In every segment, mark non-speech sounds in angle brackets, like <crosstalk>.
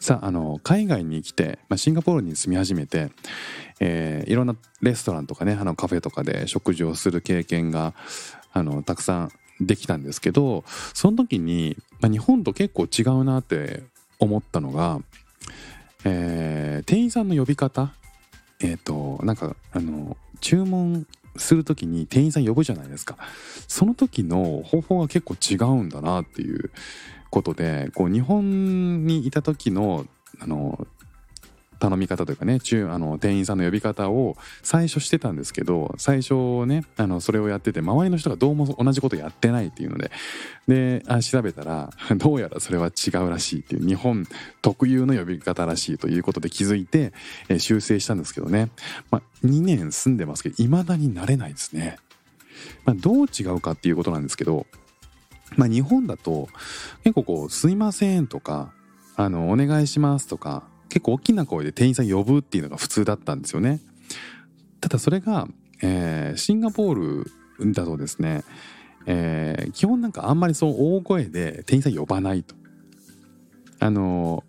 さあの海外に来て、まあ、シンガポールに住み始めて、えーいろんなレストランとかねあのカフェとかで食事をする経験があのたくさんできたんですけどその時に、まあ、日本と結構違うなって思ったのが、えー店員さんの呼び方。えっ、となんかあの注文する時に店員さん呼ぶじゃないですか。その時の方法が結構違うんだなっていうことでこう日本にいた時のあの頼み方というかねあの店員さんの呼び方を最初してたんですけど最初ねあのそれをやってて周りの人がどうも同じことやってないっていうのでであ調べたら <laughs> どうやらそれは違うらしいっていう日本特有の呼び方らしいということで気づいて、え修正したんですけどね、まあ、2年住んでますけど未だになれないですね。まあ、どう違うかっていうことなんですけど、まあ、日本だと結構こう「すいません」とか「あのお願いします」とか結構大きな声で店員さん呼ぶっていうのが普通だったんですよね。ただそれが、えーシンガポールだとですね、えー基本なんかあんまりそう大声で店員さん呼ばないと。あの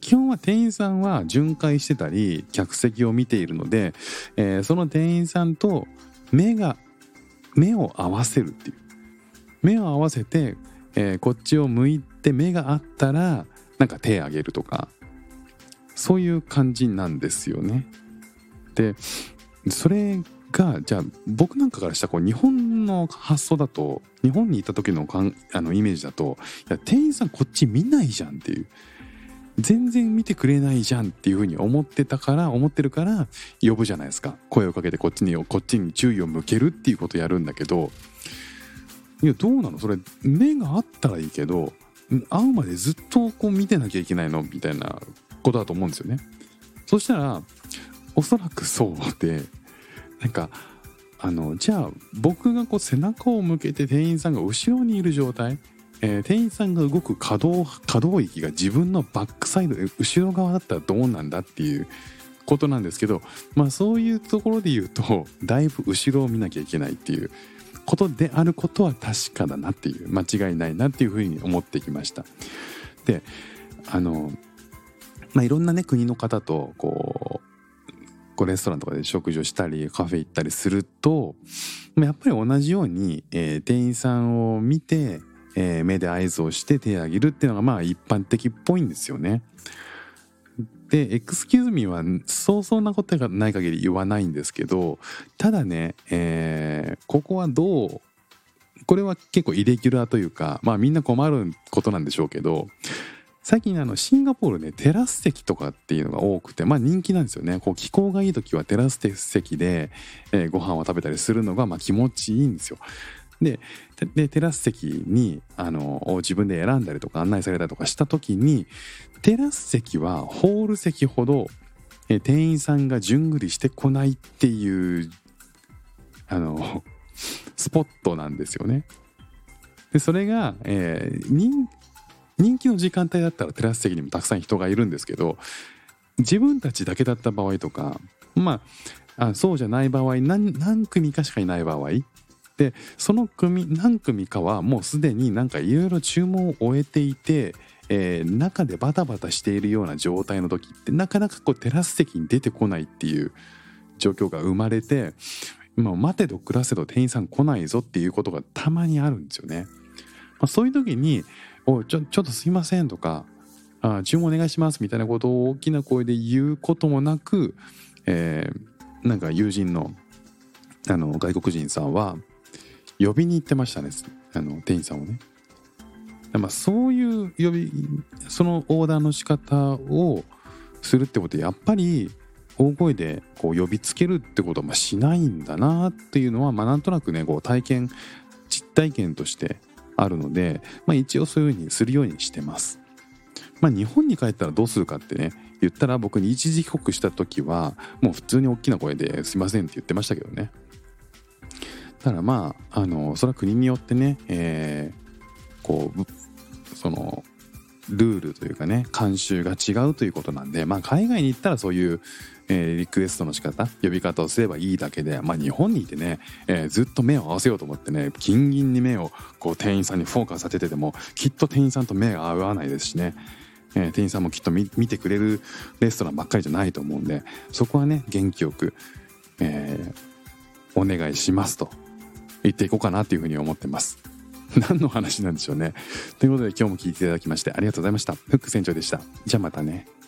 基本は店員さんは巡回してたり客席を見ているので、えーその店員さんと目が目を合わせるっていう目を合わせて、えーこっちを向いて目があったらなんか手あげるとかそういう感じなんですよね。でそれがじゃあ僕なんかからしたらこう日本の発想だと日本にいた時のかんあのイメージだといや店員さんこっち見ないじゃんっていう全然見てくれないじゃんっていうふうに思ってたから思ってるから呼ぶじゃないですか声をかけてこっちにこっちに注意を向けるっていうことをやるんだけどいやどうなの？それ目があったらいいけど会うまでずっとこう見てなきゃいけないの？みたいなことだと思うんですよね。そしたらおそらくそうでなんかあのじゃあ僕がこう背中を向けて店員さんが後ろにいる状態、えー店員さんが動く可動可動域が自分のバックサイド後ろ側だったらどうなんだっていうことなんですけどまあそういうところで言うとだいぶ後ろを見なきゃいけないっていうことであることは確かだなっていう間違いないなっていうふうに思ってきました。であのまあいろんなね国の方とこうこレストランとかで食事をしたりカフェ行ったりするとやっぱり同じように、えー店員さんを見て、えー目で合図をして手を挙げるっていうのがまあ一般的っぽいんですよね。で「エクスキューズミー」はそうそうなことがない限り言わないんですけどただね、えーここはどうこれは結構イレギュラーというかまあみんな困ることなんでしょうけど最近あのシンガポールねテラス席とかっていうのが多くてまあ人気なんですよねこう気候がいい時はテラス席で、えーご飯を食べたりするのがまあ気持ちいいんですよ。でテラス席にあの自分で選んだりとか案内されたりとかした時にテラス席はホール席ほど、え店員さんが順繰りしてこないっていうあのスポットなんですよね。でそれが、えー人人気の時間帯だったらテラス席にもたくさん人がいるんですけど自分たちだけだった場合とかまああそうじゃない場合何何組かしかいない場合でその組何組かはもうすでになんかいろいろ注文を終えていて、えー中でバタバタしているような状態の時ってなかなかこうテラス席に出てこないっていう状況が生まれて今待てど暮らせど店員さん来ないぞっていうことがたまにあるんですよね。まあ、そういう時に「おちょちょっとすいません」とかあ「注文お願いします」みたいなことを大きな声で言うこともなく、えーなんか友人のあの外国人さんは呼びに行ってましたねあの店員さんをね。まあ、そういう呼びそのオーダーの仕方をするってことはやっぱり大声でこう呼びつけるってことはしないんだなっていうのはまあなんとなくねこう体験実体験としてあるので、まあ、一応そういうふうにするようにしてます。まあ日本に帰ったらどうするかってね言ったら僕に一時帰国した時はもう普通に大きな声で「すいません」って言ってましたけどねただまああのそれは国によってね、えー、こうそのルールというかね慣習が違うということなんでまあ海外に行ったらそういう、えー、リクエストの仕方呼び方をすればいいだけでまあ日本にいてね、えー、ずっと目を合わせようと思ってねギンギンに目をこう店員さんにフォーカスさせててもきっと店員さんと目が合わないですしねえー、店員さんもきっと見てくれるレストランばっかりじゃないと思うんでそこはね元気よく、えー、お願いしますと言っていこうかなというふうに思ってます。<laughs> 何の話なんでしょうね。ということで今日も聞いていただきましてありがとうございました。フック船長でした。じゃあまたね。